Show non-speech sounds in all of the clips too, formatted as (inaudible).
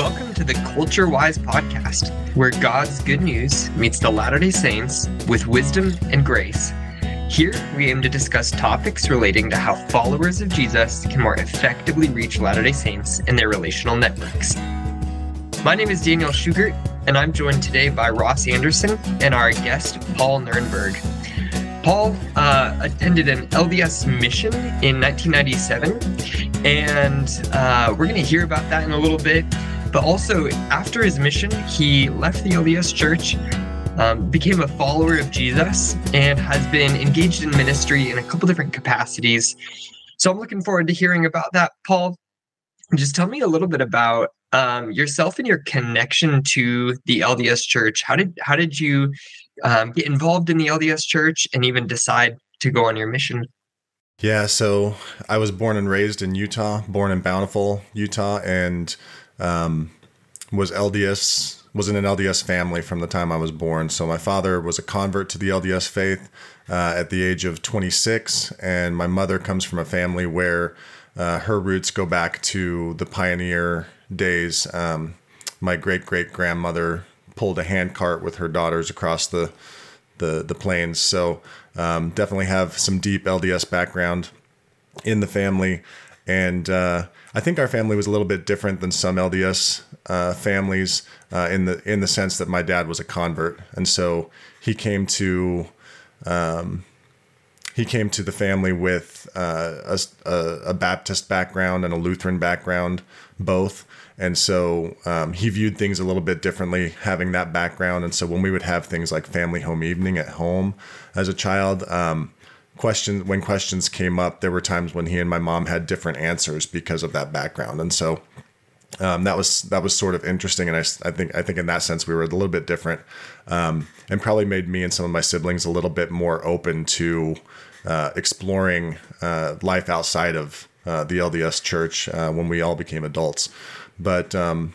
Welcome to the Culture Wise podcast, where God's good news meets the Latter day Saints with wisdom and grace. Here, we aim to discuss topics relating to how followers of Jesus can more effectively reach Latter day Saints in their relational networks. My name is Daniel Schugert, and I'm joined today by Ross Anderson and our guest, Paul Nurnberg. Paul uh, attended an LDS mission in 1997, and uh, we're going to hear about that in a little bit. But also, after his mission, he left the LDS Church, um, became a follower of Jesus, and has been engaged in ministry in a couple different capacities. So I'm looking forward to hearing about that. Paul, just tell me a little bit about um, yourself and your connection to the LDS Church. How did how did you um, get involved in the LDS Church and even decide to go on your mission? Yeah, so I was born and raised in Utah, born in Bountiful, Utah, and um, was LDS was in an LDS family from the time I was born. So my father was a convert to the LDS faith uh, at the age of 26, and my mother comes from a family where uh, her roots go back to the pioneer days. Um, my great great grandmother pulled a handcart with her daughters across the the the plains. So um, definitely have some deep LDS background in the family, and uh, I think our family was a little bit different than some LDS uh, families uh, in the in the sense that my dad was a convert, and so he came to um, he came to the family with uh, a, a, Baptist background and a Lutheran background, both. And so um, he viewed things a little bit differently, having that background. And so when we would have things like family home evening at home as a child, um, questions when questions came up, there were times when he and my mom had different answers because of that background, and so um, that was that was sort of interesting. And I, I think I think in that sense we were a little bit different, um, and probably made me and some of my siblings a little bit more open to uh, exploring uh, life outside of uh, the LDS Church uh, when we all became adults. But um,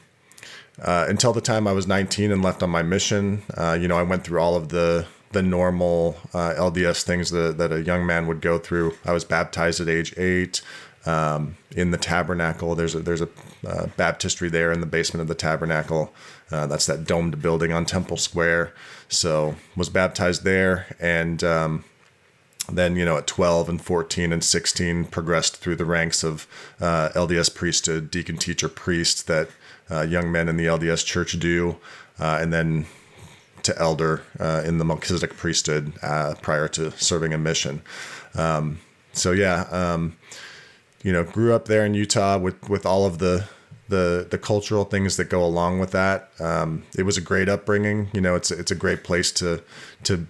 uh, until the time I was 19 and left on my mission, uh, you know, I went through all of the the normal uh, LDS things that, that a young man would go through. I was baptized at age eight um, in the tabernacle. There's a there's a uh, baptistry there in the basement of the tabernacle. Uh, that's that domed building on Temple Square. So was baptized there, and um, then you know at 12 and 14 and 16 progressed through the ranks of uh, LDS priesthood, deacon, teacher, priest that uh, young men in the LDS church do, uh, and then to elder uh, in the Melchizedek priesthood uh, prior to serving a mission. Um, so yeah, um, you know, grew up there in Utah with with all of the the the cultural things that go along with that. Um, it was a great upbringing. You know, it's it's a great place to to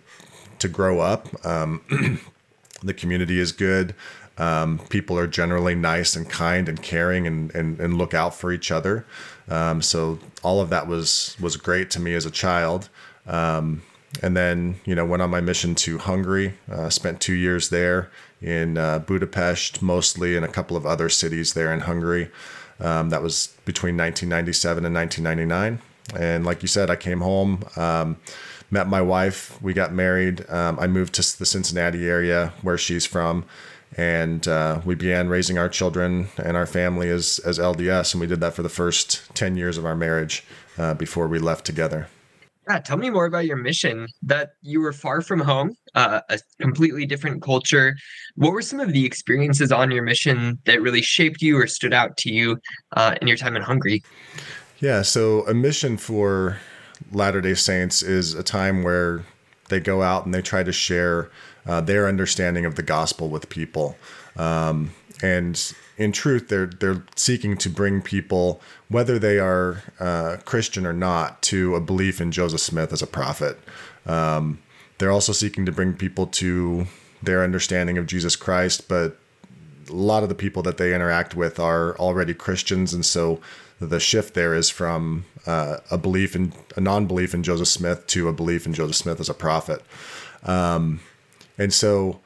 to grow up. Um, (clears throat) the community is good. Um, people are generally nice and kind and caring and, and, and look out for each other. Um, so all of that was was great to me as a child. Um, and then, you know, went on my mission to Hungary, uh, spent two years there in uh, Budapest, mostly, and a couple of other cities there in Hungary. Um, that was between 1997 and 1999. And like you said, I came home, um, met my wife, we got married. Um, I moved to the Cincinnati area where she's from, and uh, we began raising our children and our family as, as LDS. And we did that for the first 10 years of our marriage uh, before we left together. Yeah, tell me more about your mission. That you were far from home, uh, a completely different culture. What were some of the experiences on your mission that really shaped you or stood out to you uh, in your time in Hungary? Yeah, so a mission for Latter day Saints is a time where they go out and they try to share uh, their understanding of the gospel with people. Um, and in truth, they're they're seeking to bring people, whether they are uh, Christian or not, to a belief in Joseph Smith as a prophet. Um, they're also seeking to bring people to their understanding of Jesus Christ, but a lot of the people that they interact with are already Christians, and so the shift there is from uh, a belief in a non-belief in Joseph Smith to a belief in Joseph Smith as a prophet. Um, and so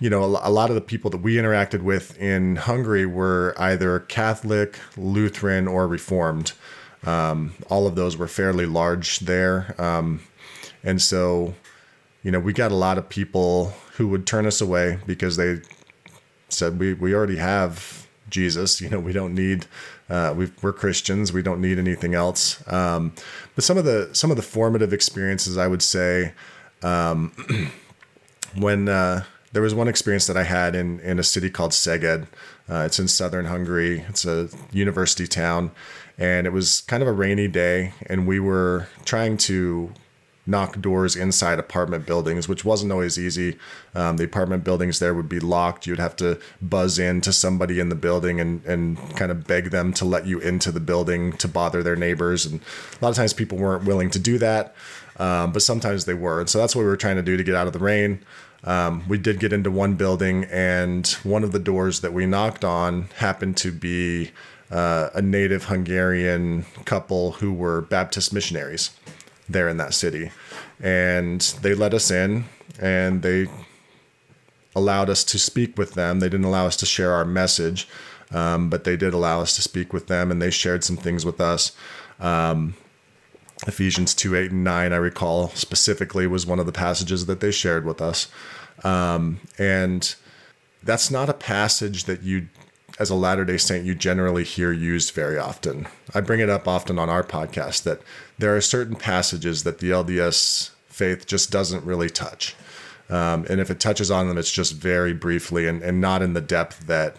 you know, a, lot of the people that we interacted with in Hungary were either Catholic, Lutheran, or Reformed. Um, all of those were fairly large there. Um, and so, you know, we got a lot of people who would turn us away because they said, we, we already have Jesus, you know, we don't need uh, we are Christians. We don't need anything else. Um, but some of the some of the formative experiences, I would say, um, (clears throat) when uh, there was one experience that I had in in a city called Szeged. Uh, it's in southern Hungary. It's a university town, and it was kind of a rainy day, and we were trying to knock doors inside apartment buildings, which wasn't always easy. Um, the apartment buildings there would be locked. You'd have to buzz in to somebody in the building and, and kind of beg them to let you into the building to bother their neighbors. And a lot of times people weren't willing to do that, um, but sometimes they were. And so that's what we were trying to do to get out of the rain. Um, we did get into one building, and one of the doors that we knocked on happened to be uh, a native Hungarian couple who were Baptist missionaries there in that city. And they let us in and they allowed us to speak with them. They didn't allow us to share our message, um, but they did allow us to speak with them and they shared some things with us. Um, Ephesians 2 8 and 9, I recall specifically, was one of the passages that they shared with us. Um, and that's not a passage that you as a Latter day Saint, you generally hear used very often. I bring it up often on our podcast that there are certain passages that the LDS faith just doesn't really touch. Um, and if it touches on them, it's just very briefly and, and not in the depth that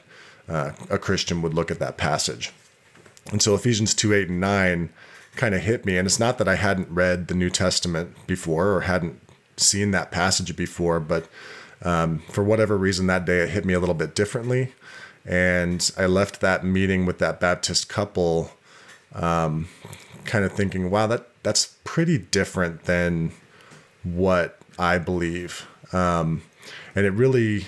uh, a Christian would look at that passage. And so Ephesians 2 8 and 9 kind of hit me. And it's not that I hadn't read the New Testament before or hadn't seen that passage before, but um, for whatever reason that day it hit me a little bit differently. And I left that meeting with that Baptist couple um, kind of thinking, wow, that that's pretty different than what I believe. Um, and it really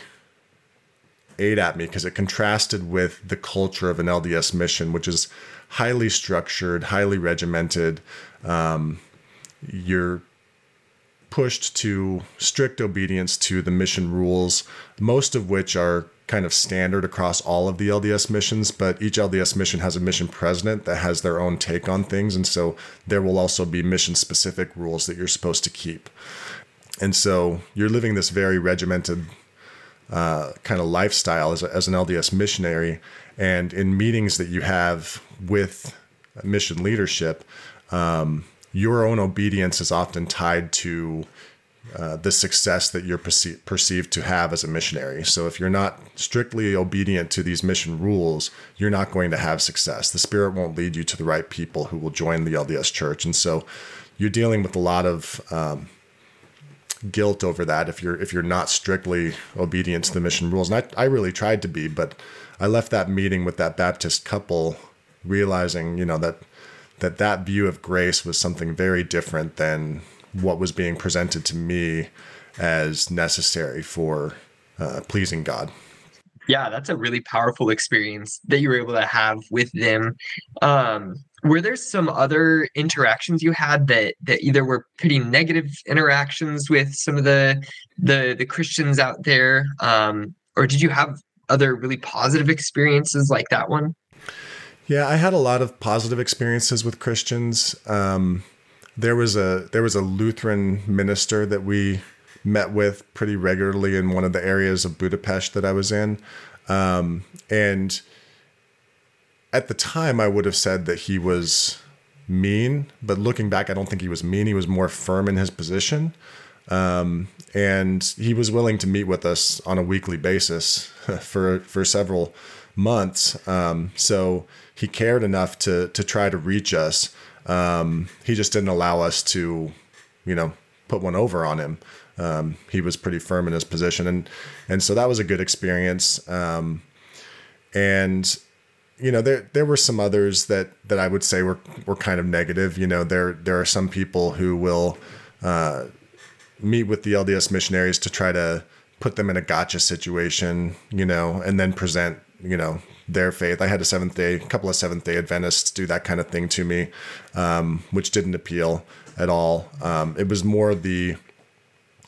ate at me because it contrasted with the culture of an LDS mission, which is highly structured, highly regimented. Um, you're pushed to strict obedience to the mission rules, most of which are kind of standard across all of the LDS missions, but each LDS mission has a mission president that has their own take on things. And so there will also be mission specific rules that you're supposed to keep. And so you're living this very regimented uh, kind of lifestyle as, a, as an LDS missionary. And in meetings that you have with mission leadership, um, your own obedience is often tied to uh, the success that you're perce- perceived to have as a missionary. So if you're not strictly obedient to these mission rules, you're not going to have success. The Spirit won't lead you to the right people who will join the LDS Church, and so you're dealing with a lot of um, guilt over that if you're if you're not strictly obedient to the mission rules. And I, I really tried to be, but I left that meeting with that Baptist couple realizing, you know, that that that view of grace was something very different than what was being presented to me as necessary for uh, pleasing God. Yeah, that's a really powerful experience that you were able to have with them. Um, were there some other interactions you had that that either were pretty negative interactions with some of the the the Christians out there, um, or did you have other really positive experiences like that one? Yeah, I had a lot of positive experiences with Christians. Um, there was a there was a Lutheran minister that we met with pretty regularly in one of the areas of Budapest that I was in, um, and at the time I would have said that he was mean, but looking back, I don't think he was mean. He was more firm in his position. Um, and he was willing to meet with us on a weekly basis (laughs) for for several months. Um, so he cared enough to to try to reach us. Um, he just didn't allow us to, you know, put one over on him. Um, he was pretty firm in his position, and and so that was a good experience. Um, and you know, there there were some others that that I would say were were kind of negative. You know, there there are some people who will uh, meet with the LDS missionaries to try to put them in a gotcha situation, you know, and then present, you know, their faith. I had a Seventh Day, a couple of Seventh Day Adventists do that kind of thing to me, um, which didn't appeal at all. Um, it was more the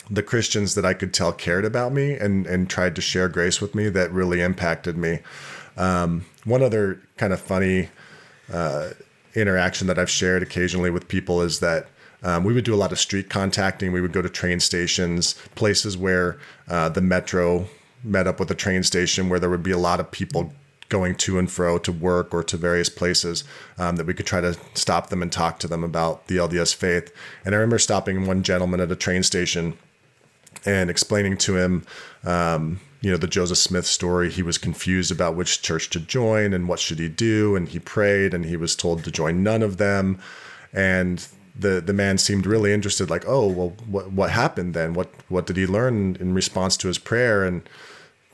the Christians that I could tell cared about me and and tried to share grace with me that really impacted me. Um, one other kind of funny uh, interaction that I've shared occasionally with people is that. Um, we would do a lot of street contacting. We would go to train stations, places where uh, the metro met up with a train station where there would be a lot of people going to and fro to work or to various places um, that we could try to stop them and talk to them about the LDS faith. And I remember stopping one gentleman at a train station and explaining to him, um, you know, the Joseph Smith story. He was confused about which church to join and what should he do, and he prayed, and he was told to join none of them. And the the man seemed really interested, like, oh, well, what what happened then? What what did he learn in response to his prayer? And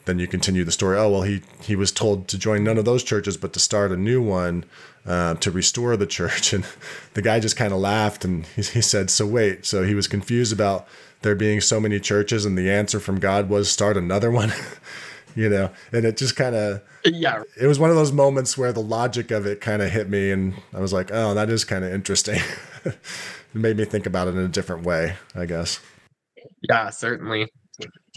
then you continue the story. Oh well, he he was told to join none of those churches, but to start a new one uh, to restore the (laughs) church. And the guy just kind of laughed and he, he said, "So wait." So he was confused about there being so many churches, and the answer from God was start another (laughs) one. you know, and it just kind of yeah, it was one of those moments where the logic of it kind of hit me, and I was like, oh, that is kind of interesting. (laughs) it made me think about it in a different way, I guess. Yeah, certainly.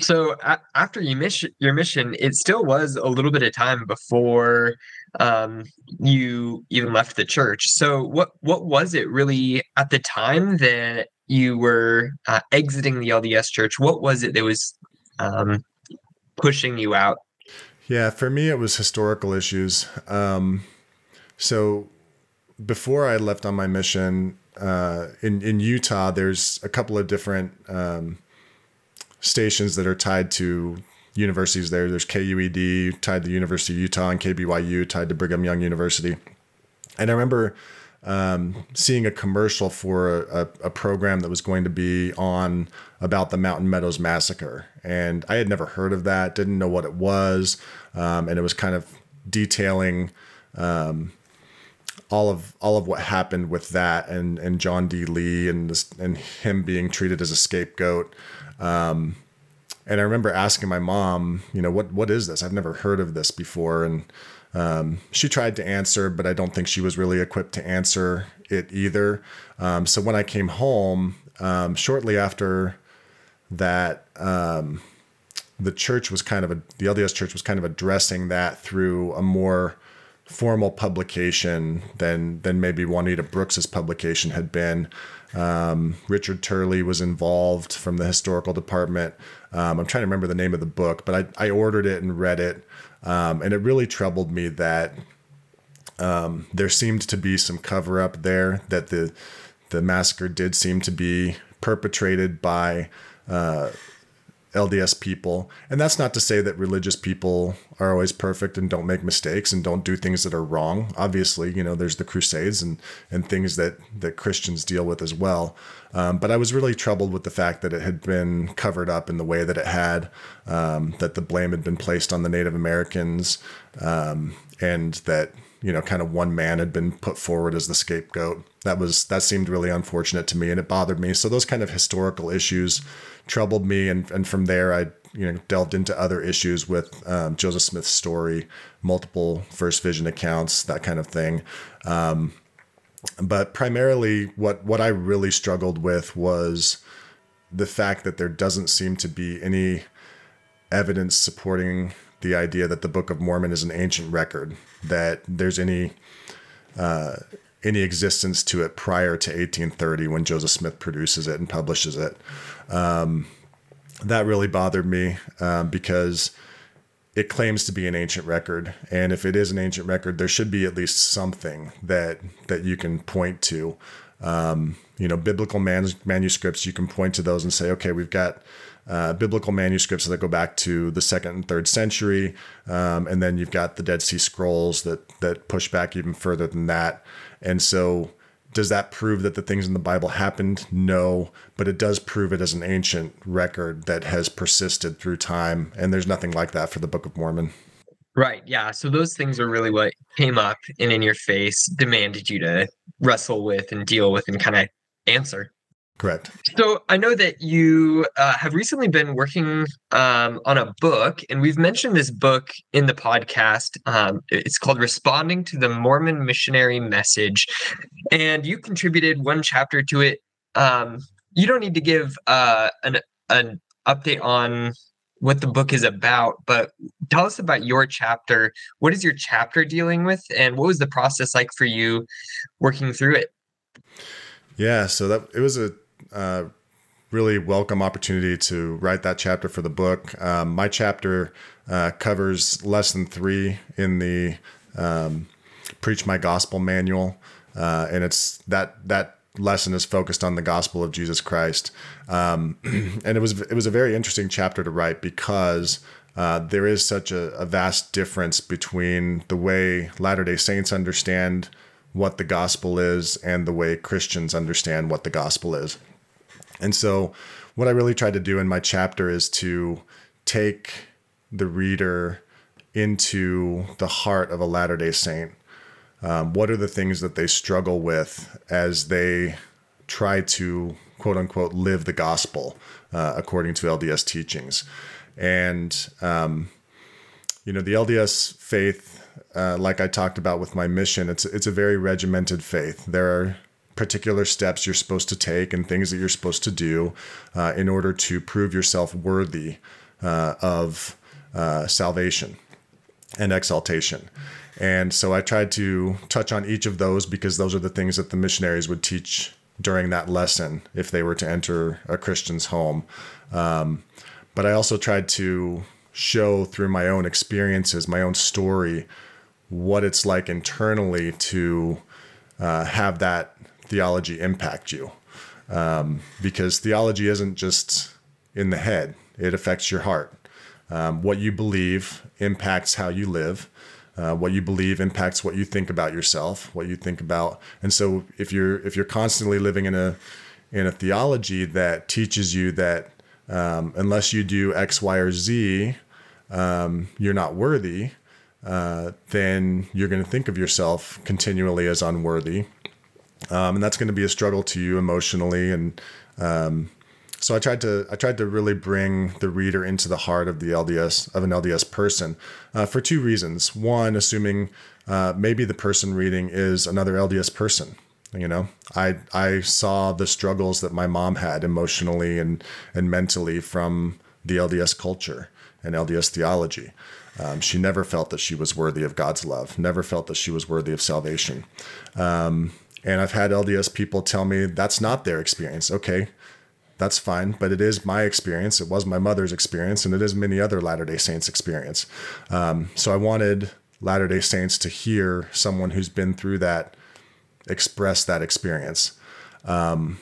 So a- after you miss your mission, it still was a little bit of time before um, you even left the church. So what what was it really at the time that you were uh, exiting the LDS church? What was it that was um, pushing you out? Yeah, for me, it was historical issues. Um, so before I left on my mission uh, in in Utah, there's a couple of different um, stations that are tied to universities there. There's KUED tied to the University of Utah and KBYU tied to Brigham Young University. And I remember um, seeing a commercial for a, a, program that was going to be on about the Mountain Meadows Massacre. And I had never heard of that, didn't know what it was. Um, and it was kind of detailing um, all of all of what happened with that and and John D. Lee and this, and him being treated as a scapegoat. Um, and I remember asking my mom, you know, what what is this? I've never heard of this before, and um, she tried to answer, but I don't think she was really equipped to answer it either. Um, so when I came home, um, shortly after that, um, the church was kind of a, the LDS church was kind of addressing that through a more formal publication than than maybe Juanita Brooks's publication had been. Um, Richard Turley was involved from the historical department. Um, I'm trying to remember the name of the book, but I, I ordered it and read it. Um, and it really troubled me that um, there seemed to be some cover up there, that the, the massacre did seem to be perpetrated by uh, LDS people. And that's not to say that religious people are always perfect and don't make mistakes and don't do things that are wrong. Obviously, you know, there's the Crusades and and things that that Christians deal with as well. Um, but I was really troubled with the fact that it had been covered up in the way that it had, um, that the blame had been placed on the Native Americans, um, and that you know, kind of one man had been put forward as the scapegoat. That was that seemed really unfortunate to me, and it bothered me. So those kind of historical issues troubled me, and and from there I you know delved into other issues with um, Joseph Smith's story, multiple First Vision accounts, that kind of thing. Um, but primarily, what what I really struggled with was the fact that there doesn't seem to be any evidence supporting the idea that the Book of Mormon is an ancient record, that there's any uh, any existence to it prior to 1830 when Joseph Smith produces it and publishes it. Um, that really bothered me um, because it claims to be an ancient record, and if it is an ancient record, there should be at least something that that you can point to. Um, you know, biblical man- manuscripts, you can point to those and say, okay, we've got uh, biblical manuscripts that go back to the second and third century, um, and then you've got the Dead Sea Scrolls that that push back even further than that. And so, does that prove that the things in the Bible happened? No, but it does prove it as an ancient record that has persisted through time, and there's nothing like that for the Book of Mormon. Right. Yeah. So those things are really what came up and in your face demanded you to wrestle with and deal with and kind of answer. Correct. So I know that you uh, have recently been working um, on a book, and we've mentioned this book in the podcast. Um, it's called Responding to the Mormon Missionary Message, and you contributed one chapter to it. Um, you don't need to give uh, an, an update on what the book is about, but tell us about your chapter. What is your chapter dealing with, and what was the process like for you working through it? Yeah, so that it was a uh, really welcome opportunity to write that chapter for the book. Um, my chapter uh, covers lesson three in the um, Preach My Gospel manual, uh, and it's that that lesson is focused on the gospel of Jesus Christ. Um, (clears throat) and it was it was a very interesting chapter to write because uh, there is such a, a, vast difference between the way Latter Day Saints understand what the gospel is and the way Christians understand what the gospel is. And so, what I really tried to do in my chapter is to take the reader into the heart of a Latter day Saint. Um, what are the things that they struggle with as they try to quote unquote live the gospel uh, according to LDS teachings? And, um, you know, the LDS faith, uh, like I talked about with my mission, it's, it's a very regimented faith. There are particular steps you're supposed to take and things that you're supposed to do uh, in order to prove yourself worthy uh, of uh, salvation and exaltation. And so I tried to touch on each of those because those are the things that the missionaries would teach during that lesson if they were to enter a Christian's home. Um, but I also tried to show through my own experiences, my own story, what it's like internally to uh, have that theology impact you. Um, because theology isn't just in the head, it affects your heart. Um, what you believe impacts how you live. Uh, what you believe impacts what you think about yourself, what you think about, and so if you're if you're constantly living in a in a theology that teaches you that um, unless you do X, Y, or Z, um, you're not worthy, uh, then you're going to think of yourself continually as unworthy, um, and that's going to be a struggle to you emotionally and um, so I tried to I tried to really bring the reader into the heart of the LDS of an LDS person uh, for two reasons. One, assuming uh, maybe the person reading is another LDS person. You know, I I saw the struggles that my mom had emotionally and and mentally from the LDS culture and LDS theology. Um, she never felt that she was worthy of God's love. Never felt that she was worthy of salvation. Um, and I've had LDS people tell me that's not their experience. Okay, that's fine. But it is my experience. It was my mother's experience, and it is many other Latter day Saints' experience. Um, so I wanted Latter day Saints to hear someone who's been through that express that experience. Um,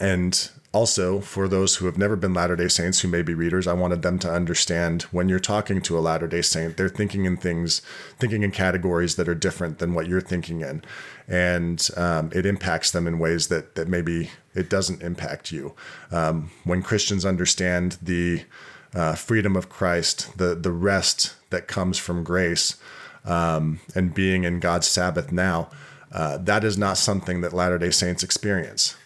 and also, for those who have never been Latter day Saints who may be readers, I wanted them to understand when you're talking to a Latter day Saint, they're thinking in things, thinking in categories that are different than what you're thinking in. And um, it impacts them in ways that, that maybe it doesn't impact you. Um, when Christians understand the uh, freedom of Christ, the, the rest that comes from grace, um, and being in God's Sabbath now, uh, that is not something that Latter day Saints experience.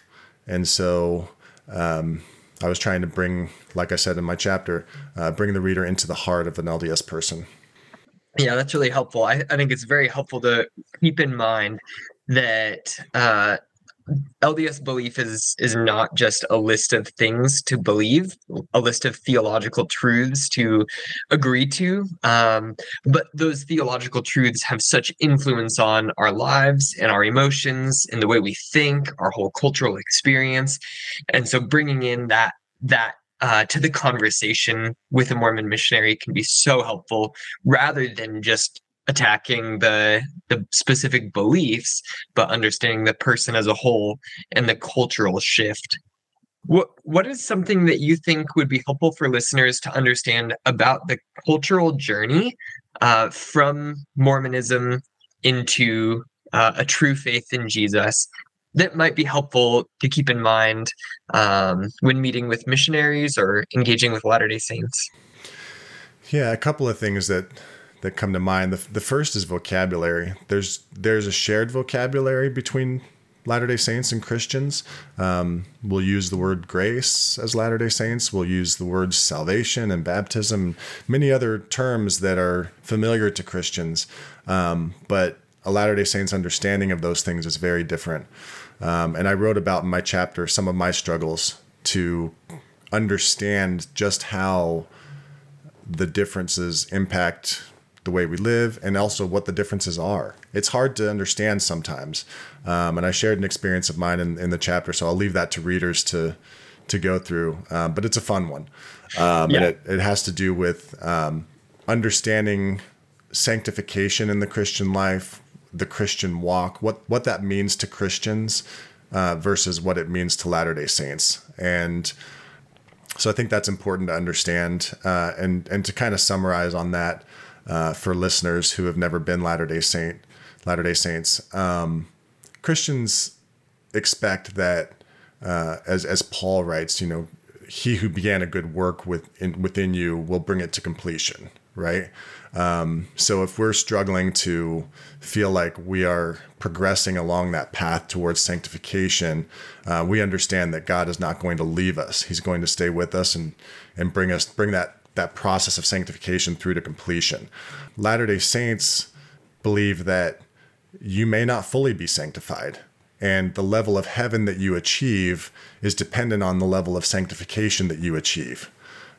And so, um, I was trying to bring, like I said in my chapter, uh, bring the reader into the heart of an LDS person. Yeah, that's really helpful. I, I think it's very helpful to keep in mind that uh, LDS belief is is not just a list of things to believe, a list of theological truths to agree to, um, but those theological truths have such influence on our lives and our emotions and the way we think, our whole cultural experience, and so bringing in that that uh, to the conversation with a Mormon missionary can be so helpful, rather than just attacking the the specific beliefs but understanding the person as a whole and the cultural shift. What what is something that you think would be helpful for listeners to understand about the cultural journey uh, from mormonism into uh, a true faith in jesus that might be helpful to keep in mind um, when meeting with missionaries or engaging with latter day saints? Yeah a couple of things that that come to mind. The, the first is vocabulary. There's there's a shared vocabulary between Latter Day Saints and Christians. Um, we'll use the word grace as Latter Day Saints. We'll use the words salvation and baptism, many other terms that are familiar to Christians. Um, but a Latter Day Saints understanding of those things is very different. Um, and I wrote about in my chapter some of my struggles to understand just how the differences impact the way we live and also what the differences are. It's hard to understand sometimes. Um, and I shared an experience of mine in, in the chapter, so I'll leave that to readers to to go through, um, but it's a fun one. Um, Yeah. And it, it has to do with um, understanding sanctification in the Christian life, the Christian walk, what what that means to Christians uh, versus what it means to Latter Day Saints, and so I think that's important to understand uh, and and to kind of summarize on that uh, for listeners who have never been Latter Day Saint Latter Day Saints. Um, Christians expect that uh, as as Paul writes, you know, he who began a good work within within you will bring it to completion, right? Um, so if we're struggling to feel like we are progressing along that path towards sanctification, uh, we understand that God is not going to leave us. He's going to stay with us and and bring us bring that that process of sanctification through to completion. Latter Day Saints believe that you may not fully be sanctified. And the level of heaven that you achieve is dependent on the level of sanctification that you achieve.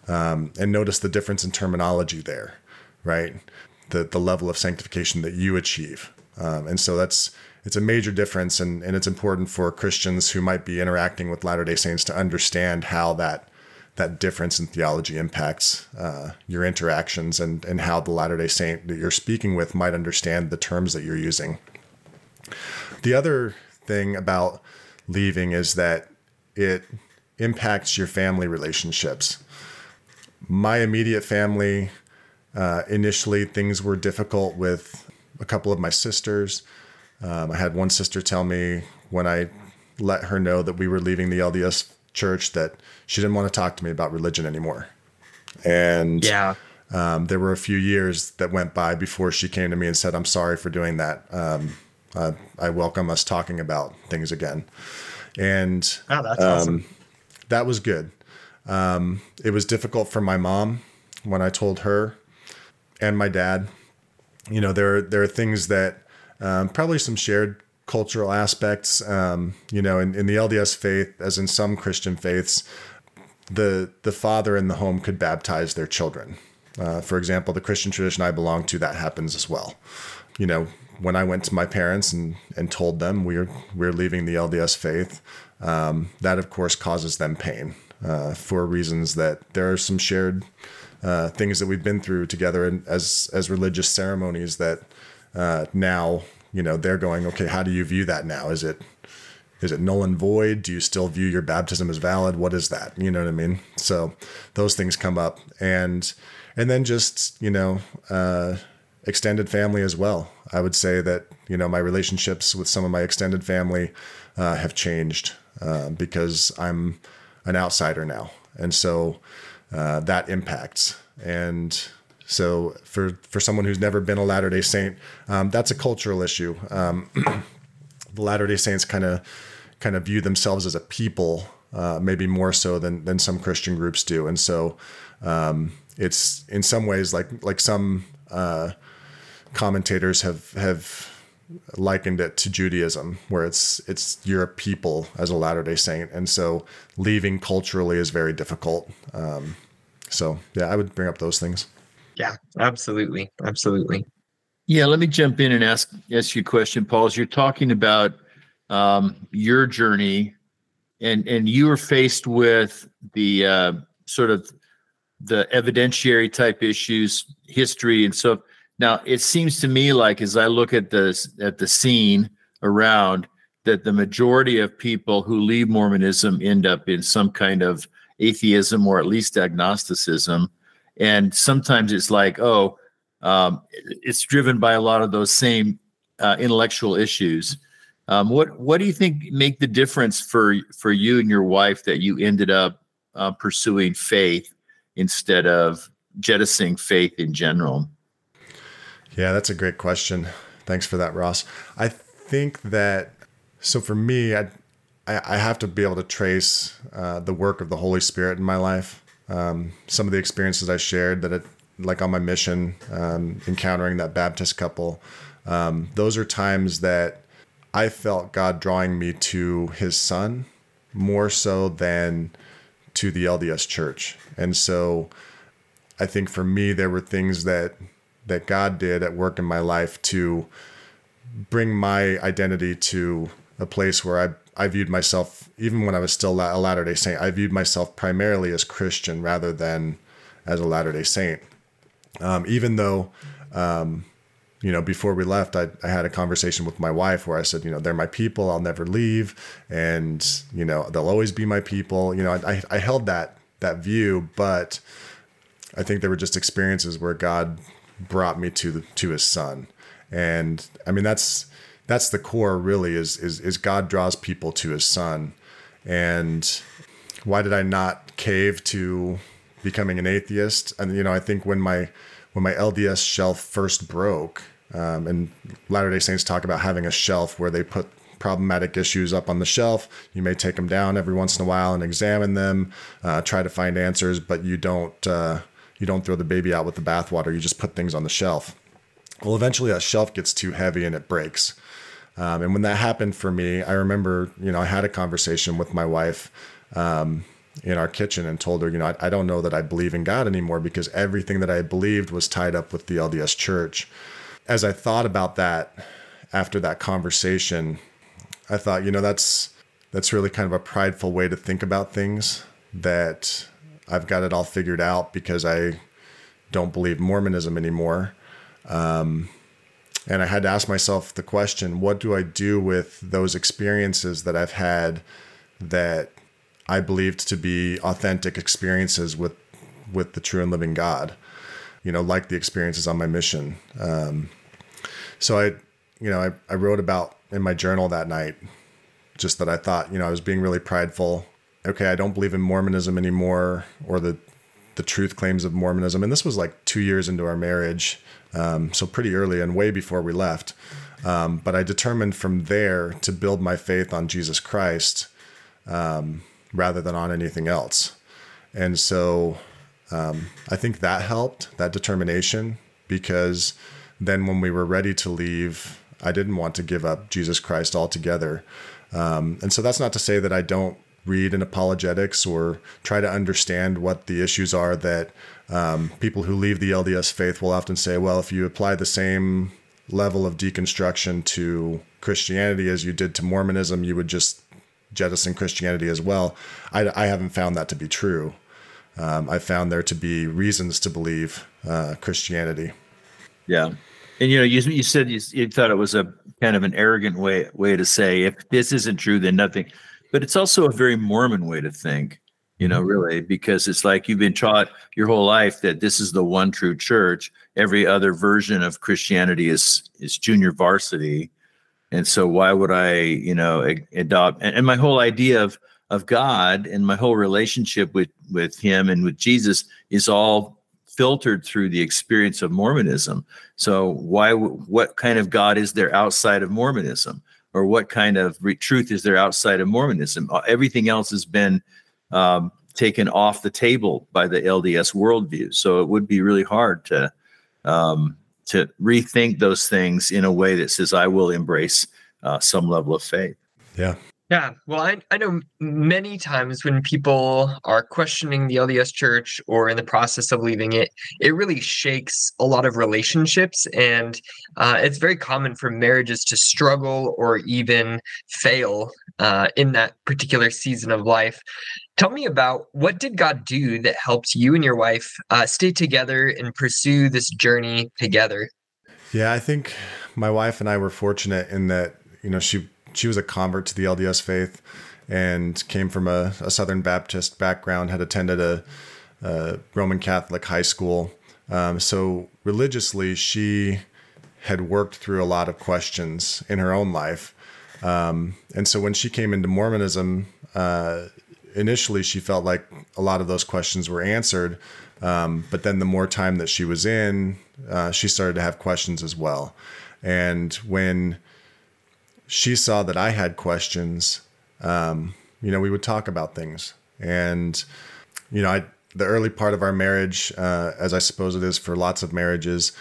Um, and notice the difference in terminology there, right? The, the level of sanctification that you achieve. Um, and so that's it's a major difference, and, and it's important for Christians who might be interacting with Latter day Saints to understand how that that difference in theology impacts uh, your interactions and, and how the Latter day Saint that you're speaking with might understand the terms that you're using. The other thing about leaving is that it impacts your family relationships. My immediate family, uh, initially, things were difficult with a couple of my sisters. Um, I had one sister tell me when I let her know that we were leaving the LDS church that she didn't want to talk to me about religion anymore. And Yeah. um, there were a few years that went by before she came to me and said, I'm sorry for doing that. Um, uh, I welcome us talking about things again. And Oh, that's awesome. Um, that was good. Um, it was difficult for my mom when I told her and my dad. You know, there, there are things that um, probably some shared cultural aspects. Um, you know, in, in the LDS faith, as in some Christian faiths, the the father in the home could baptize their children. Uh, for example, the Christian tradition I belong to, that happens as well. You know, when I went to my parents and and told them we're we're leaving the LDS faith, um, that of course causes them pain uh, for reasons that there are some shared uh, things that we've been through together and as as religious ceremonies that uh, now you know they're going okay how do you view that now? Is it is it null and void? Do you still view your baptism as valid? What is that? You know what i mean? So those things come up. And and then just you know uh, extended family as well. I would say that you know my relationships with some of my extended family uh, have changed uh, because i'm an outsider now. And so uh, that impacts. And so for for someone who's never been a Latter Day Saint, um, that's a cultural issue. Um, (clears throat) the Latter Day Saints kind of kind of view themselves as a people, uh, maybe more so than than some Christian groups do, and so um, it's in some ways like like some uh, commentators have have likened it to Judaism, where it's it's you're a people as a Latter Day Saint, and so leaving culturally is very difficult. Um, so yeah, I would bring up those things. Yeah, absolutely. Absolutely. Yeah, let me jump in and ask ask you a question, Paul. As you're talking about um, your journey, and and you were faced with the uh, sort of the evidentiary type issues, history, and so now it seems to me like as I look at the at the scene around that the majority of people who leave Mormonism end up in some kind of atheism or at least agnosticism, and sometimes it's like, oh um, it's driven by a lot of those same uh, intellectual issues. Um, what what do you think make the difference for for you and your wife that you ended up uh, pursuing faith instead of jettisoning faith in general? Yeah, that's a great question. Thanks for that, Ross. I think that so for me, I I have to be able to trace uh, the work of the Holy Spirit in my life. Um, some of the experiences I shared that it like on my mission, um, encountering that Baptist couple, um, those are times that I felt God drawing me to His Son more so than to the LDS Church, and so I think for me there were things that that God did at work in my life to bring my identity to a place where I I viewed myself, even when I was still a Latter day Saint, I viewed myself primarily as Christian rather than as a Latter day Saint. Um, even though, um, you know, before we left, I, I had a conversation with my wife where I said, you know, they're my people, I'll never leave, and you know, they'll always be my people. You know, I, I held that that view, but I think there were just experiences where God brought me to the, to His Son, and I mean that's that's the core really is is is God draws people to His Son, and why did I not cave to becoming an atheist? And you know, I think when my when my LDS shelf first broke, um, and Latter Day Saints talk about having a shelf where they put problematic issues up on the shelf. You may take them down every once in a while and examine them, uh, try to find answers, but you don't uh, you don't throw the baby out with the bathwater. You just put things on the shelf. Well, eventually that shelf gets too heavy and it breaks. Um, and when that happened for me, I remember, you know, I had a conversation with my wife um, in our kitchen and told her, you know, I, I, don't know that I believe in God anymore because everything that I believed was tied up with the LDS church. As I thought about that after that conversation, I thought, you know, that's that's really kind of a prideful way to think about things that I've got it all figured out because I don't believe Mormonism anymore. Um, and I had to ask myself the question what do I do with those experiences that I've had that I believed to be authentic experiences with, with the true and living God? You know, like the experiences on my mission. Um, so I, you know, I, I wrote about in my journal that night just that I thought, you know, I was being really prideful. Okay, I don't believe in Mormonism anymore or the the truth claims of Mormonism. And this was like two years into our marriage. Um, so pretty early and way before we left. Um, but I determined from there to build my faith on Jesus Christ um, rather than on anything else. And so um, I think that helped, that determination, because then when we were ready to leave, I didn't want to give up Jesus Christ altogether. Um, and so that's not to say that I don't read in apologetics or try to understand what the issues are that um, people who leave the LDS faith will often say, well, if you apply the same level of deconstruction to Christianity as you did to Mormonism, you would just jettison Christianity as well. I, I haven't found that to be true. Um, I found there to be reasons to believe uh, Christianity. Yeah. And you know, you, you said you, you thought it was a kind of an arrogant way way to say if this isn't true, then nothing but it's also a very Mormon way to think, you know, mm-hmm. really, because it's like you've been taught your whole life that this is the one true church. Every other version of Christianity is is junior varsity, and so why would I, you know, adopt? And, and my whole idea of of God and my whole relationship with with Him and with Jesus is all filtered through the experience of Mormonism. So why? What kind of God is there outside of Mormonism? Or what kind of re- truth is there outside of Mormonism? Uh, everything else has been um, taken off the table by the LDS worldview. So it would be really hard to um, to rethink those things in a way that says I will embrace uh, some level of faith. Yeah, yeah, well, I, I know many times when people are questioning the LDS church or in the process of leaving it, it really shakes a lot of relationships. And uh, it's very common for marriages to struggle or even fail uh, in that particular season of life. Tell me about what did God do that helped you and your wife uh, stay together and pursue this journey together? Yeah, I think my wife and I were fortunate in that, you know, she she was a convert to the LDS faith and came from a, a Southern Baptist background, had attended a, a Roman Catholic high school. Um, so religiously, she had worked through a lot of questions in her own life. Um, and so when she came into Mormonism, uh, initially she felt like a lot of those questions were answered. Um, but then the more time that she was in, uh, she started to have questions as well. And when she saw that I had questions, um, you know, we would talk about things. And, you know, I, the early part of our marriage, uh, as I suppose it is for lots of marriages,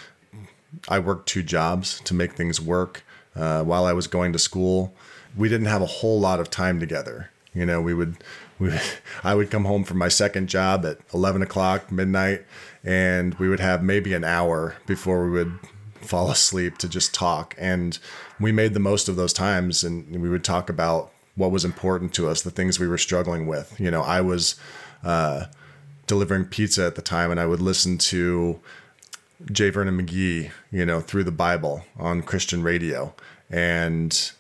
I worked two jobs to make things work. Uh, while I was going to school, we didn't have a whole lot of time together. You know, we would, we, (laughs) I would come home from my second job at 11 o'clock, midnight, and we would have maybe an hour before we would fall asleep to just talk. And we made the most of those times and we would talk about what was important to us, the things we were struggling with. You know, I was uh, delivering pizza at the time, and I would listen to J. Vernon McGee, you know, through the Bible on Christian radio, and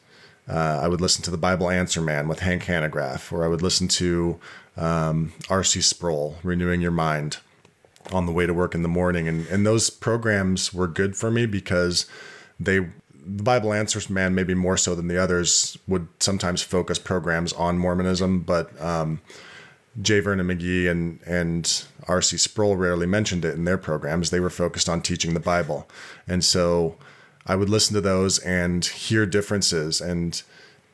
uh, I would listen to the Bible Answer Man with Hank Hanegraaff, or I would listen to um, R.C. Sproul, Renewing Your Mind, on the way to work in the morning, and and those programs were good for me because they the Bible Answers Man, maybe more so than the others, would sometimes focus programs on Mormonism, but um, J. Vernon McGee and and R.C. Sproul rarely mentioned it in their programs. They were focused on teaching the Bible, and so I would listen to those and hear differences and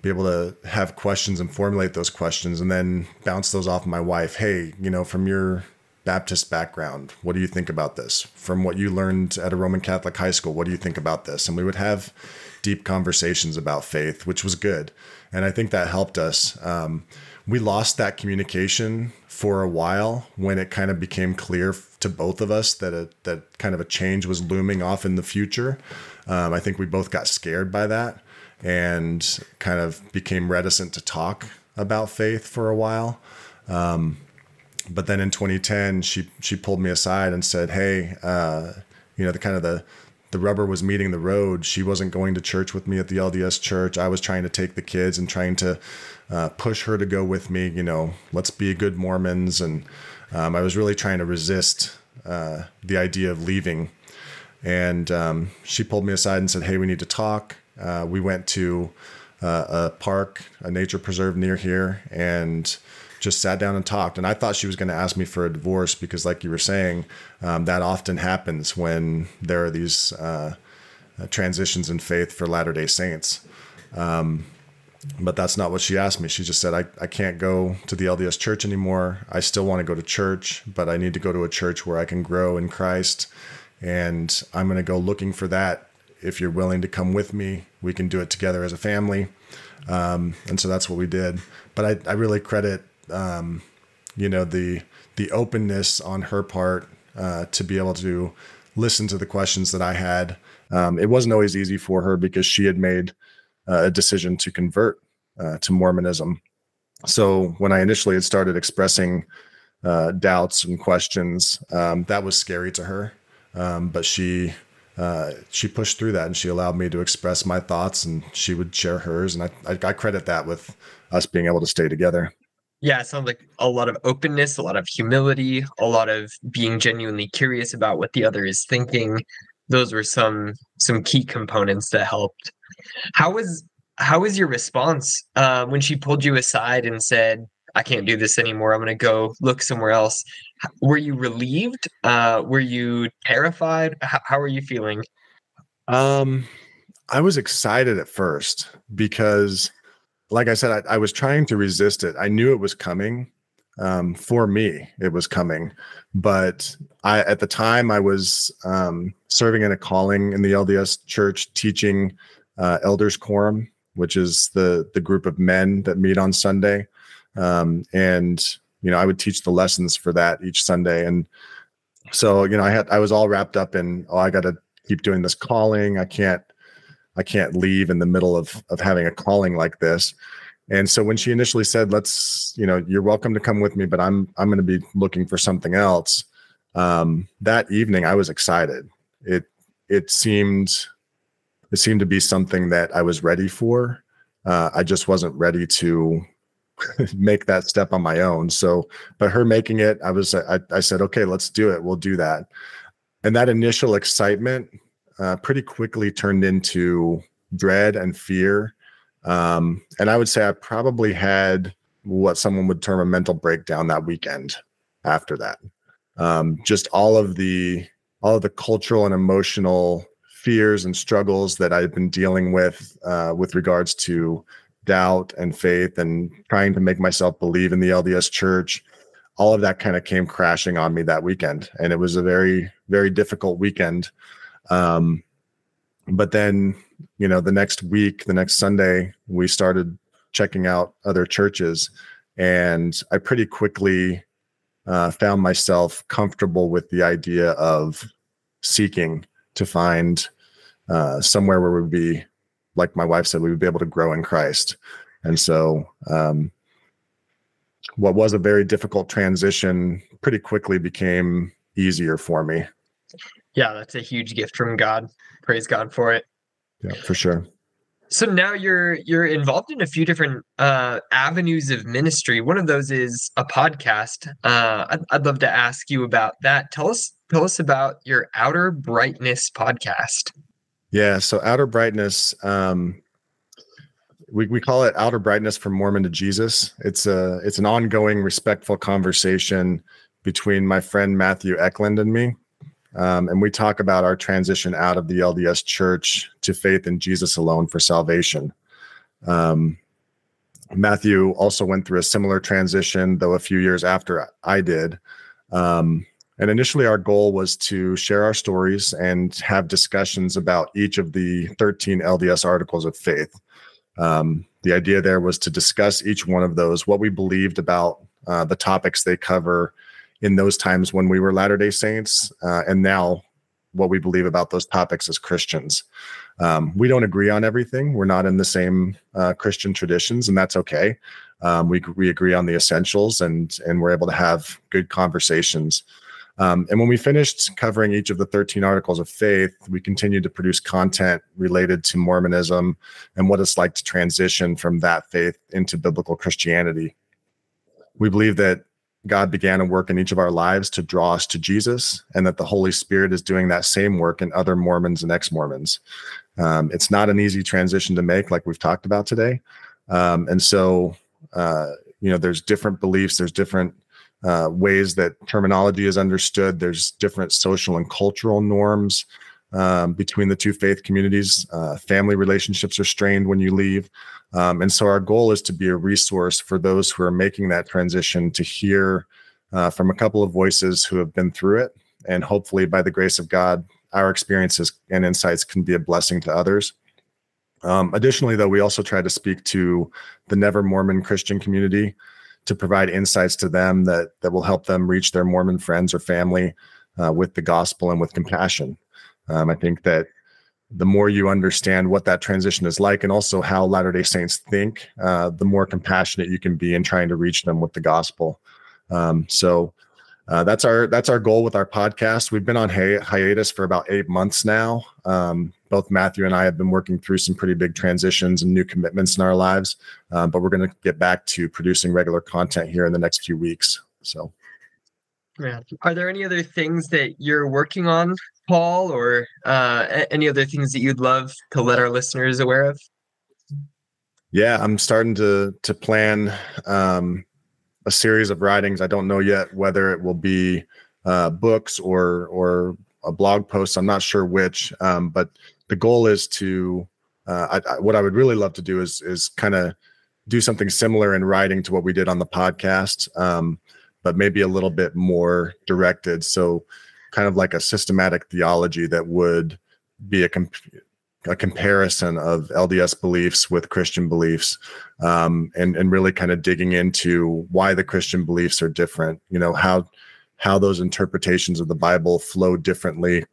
be able to have questions and formulate those questions, and then bounce those off my wife. Hey, you know, from your Baptist background, what do you think about this? From what you learned at a Roman Catholic high school, what do you think about this? And we would have deep conversations about faith, which was good, and I think that helped us. Um, we lost that communication for a while when it kind of became clear to both of us that a, that kind of a change was looming off in the future. Um, I think we both got scared by that and kind of became reticent to talk about faith for a while. Um, but then in 2010, she she pulled me aside and said, "Hey, uh, you know, the kind of the the rubber was meeting the road. She wasn't going to church with me at the LDS church. I was trying to take the kids and trying to uh, push her to go with me. You know, let's be good Mormons. And um, I was really trying to resist uh, the idea of leaving. And um, she pulled me aside and said, "Hey, we need to talk." Uh, we went to uh, a park, a nature preserve near here, and just sat down and talked. And I thought she was going to ask me for a divorce because, like you were saying, um, that often happens when there are these uh, transitions in faith for Latter day Saints. Um, but that's not what she asked me. She just said, I, I can't go to the LDS church anymore. I still want to go to church, but I need to go to a church where I can grow in Christ. And I'm going to go looking for that. If you're willing to come with me, we can do it together as a family. Um, and so that's what we did. But I, I really credit, um, you know, the the openness on her part uh, to be able to listen to the questions that I had. Um, it wasn't always easy for her because she had made uh, a decision to convert uh, to Mormonism. So when I initially had started expressing uh, doubts and questions, um, that was scary to her. Um, but she uh, she pushed through that and she allowed me to express my thoughts and she would share hers. And I, I, I credit that with us being able to stay together. Yeah, it sounds like a lot of openness, a lot of humility, a lot of being genuinely curious about what the other is thinking. Those were some some key components that helped how was how was your response uh, when she pulled you aside and said, "I can't do this anymore. I'm going to go look somewhere else"? Were you relieved? Uh, were you terrified? How, how are you feeling? Um, I was excited at first because, like I said, I, I was trying to resist it. I knew it was coming. Um, for me, it was coming, but I at the time I was um, serving in a calling in the LDS church, teaching uh, elders quorum, which is the the group of men that meet on Sunday, um, and you know I would teach the lessons for that each Sunday, and so you know I had I was all wrapped up in oh I got to keep doing this calling. I can't I can't leave in the middle of of having a calling like this. And so when she initially said, "Let's, you know, you're welcome to come with me, but I'm I'm going to be looking for something else," um, that evening I was excited. It it seemed it seemed to be something that I was ready for. Uh, I just wasn't ready to (laughs) make that step on my own. So, but her making it, I was, I, I said, okay, let's do it. We'll do that. And that initial excitement uh, pretty quickly turned into dread and fear. Um, and I would say I probably had what someone would term a mental breakdown that weekend after that. Um, just all of the all of the cultural and emotional fears and struggles that I've been dealing with uh, with regards to doubt and faith and trying to make myself believe in the LDS church. All of that kind of came crashing on me that weekend. And it was a very, very difficult weekend. Um, but then, you know, the next week, the next Sunday, we started checking out other churches. And I pretty quickly uh, found myself comfortable with the idea of seeking to find uh, somewhere where we'd be, like my wife said, we would be able to grow in Christ. And so, um, what was a very difficult transition pretty quickly became easier for me. Yeah, that's a huge gift from God. Praise God for it. Yeah, for sure. So now you're you're involved in a few different uh, avenues of ministry. One of those is a podcast. Uh, I'd, I'd love to ask you about that. Tell us tell us about your Outer Brightness podcast. Yeah, so Outer Brightness, um, we we call it Outer Brightness from Mormon to Jesus. It's a it's an ongoing, respectful conversation between my friend Matthew Eklund and me. Um, and we talk about our transition out of the LDS church to faith in Jesus alone for salvation. Um, Matthew also went through a similar transition, though a few years after I did. Um, and initially, our goal was to share our stories and have discussions about each of the 13 LDS articles of faith. Um, the idea there was to discuss each one of those, what we believed about uh, the topics they cover, in those times when we were Latter day Saints, uh, and now what we believe about those topics as Christians. Um, we don't agree on everything. We're not in the same uh, Christian traditions, and that's okay. Um, we we agree on the essentials, and and we're able to have good conversations. Um, and when we finished covering each of the 13 articles of faith, we continued to produce content related to Mormonism and what it's like to transition from that faith into biblical Christianity. We believe that God began a work in each of our lives to draw us to Jesus, and that the Holy Spirit is doing that same work in other Mormons and ex Mormons. Um, it's not an easy transition to make, like we've talked about today. Um, and so, uh, you know, there's different beliefs, there's different uh, ways that terminology is understood, there's different social and cultural norms um, between the two faith communities. Uh, family relationships are strained when you leave. Um, and so our goal is to be a resource for those who are making that transition to hear uh, from a couple of voices who have been through it. And hopefully, by the grace of God, our experiences and insights can be a blessing to others. Um, additionally, though, we also try to speak to the Never Mormon Christian community to provide insights to them that that will help them reach their Mormon friends or family uh, with the gospel and with compassion. Um, I think that the more you understand what that transition is like and also how Latter day Saints think, uh, the more compassionate you can be in trying to reach them with the gospel. Um, so uh, that's our that's our goal with our podcast. We've been on hi- hiatus for about eight months now. Um, both Matthew and I have been working through some pretty big transitions and new commitments in our lives, uh, but we're going to get back to producing regular content here in the next few weeks. So. Yeah. Are there any other things that you're working on Paul, or uh, any other things that you'd love to let our listeners aware of? Yeah, I'm starting to to plan um, a series of writings. I don't know yet whether it will be uh, books or or a blog post. I'm not sure which, um, but the goal is to. Uh, I, I, what I would really love to do is is kind of do something similar in writing to what we did on the podcast, um, but maybe a little bit more directed. So kind of like a systematic theology that would be a, comp- a comparison of LDS beliefs with Christian beliefs, um, and and really kind of digging into why the Christian beliefs are different. You know how how those interpretations of the Bible flow differently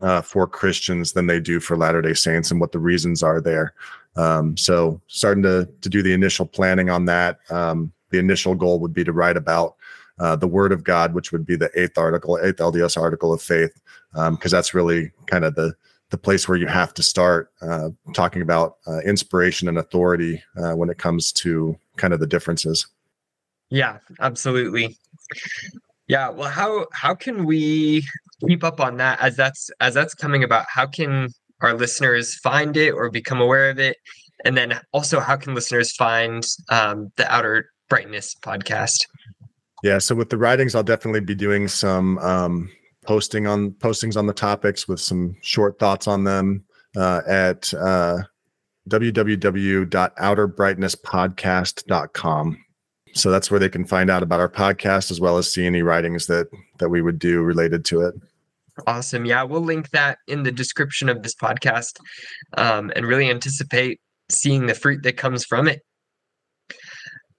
uh, for Christians than they do for Latter Day Saints, and what the reasons are there. Um, so starting to to do the initial planning on that. Um, the initial goal would be to write about uh, the Word of God, which would be the eighth article, eighth LDS article of faith, because um, that's really kind of the the place where you have to start uh, talking about uh, inspiration and authority uh, when it comes to kind of the differences. Yeah, absolutely. Yeah, well, how how can we keep up on that as that's as that's coming about? How can our listeners find it or become aware of it? And then also, how can listeners find um, the Outer Brightness podcast? Yeah, so with the writings, I'll definitely be doing some um, posting on postings on the topics with some short thoughts on them uh, at uh, www.outerbrightnesspodcast.com. So that's where they can find out about our podcast as well as see any writings that that we would do related to it. Awesome. Yeah, we'll link that in the description of this podcast um, and really anticipate seeing the fruit that comes from it.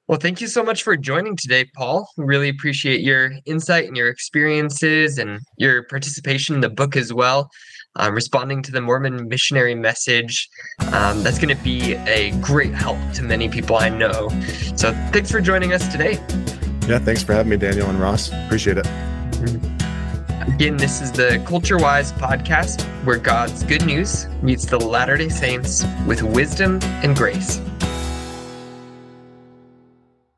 Well, thank you so much for joining today, Paul. Really appreciate your insight and your experiences and your participation in the book as well. Um, responding to the Mormon missionary message. Um, that's going to be a great help to many people I know. So thanks for joining us today. Yeah, thanks for having me, Daniel and Ross. Appreciate it. Again, this is the Culture Wise podcast where God's good news meets the Latter day Saints with wisdom and grace.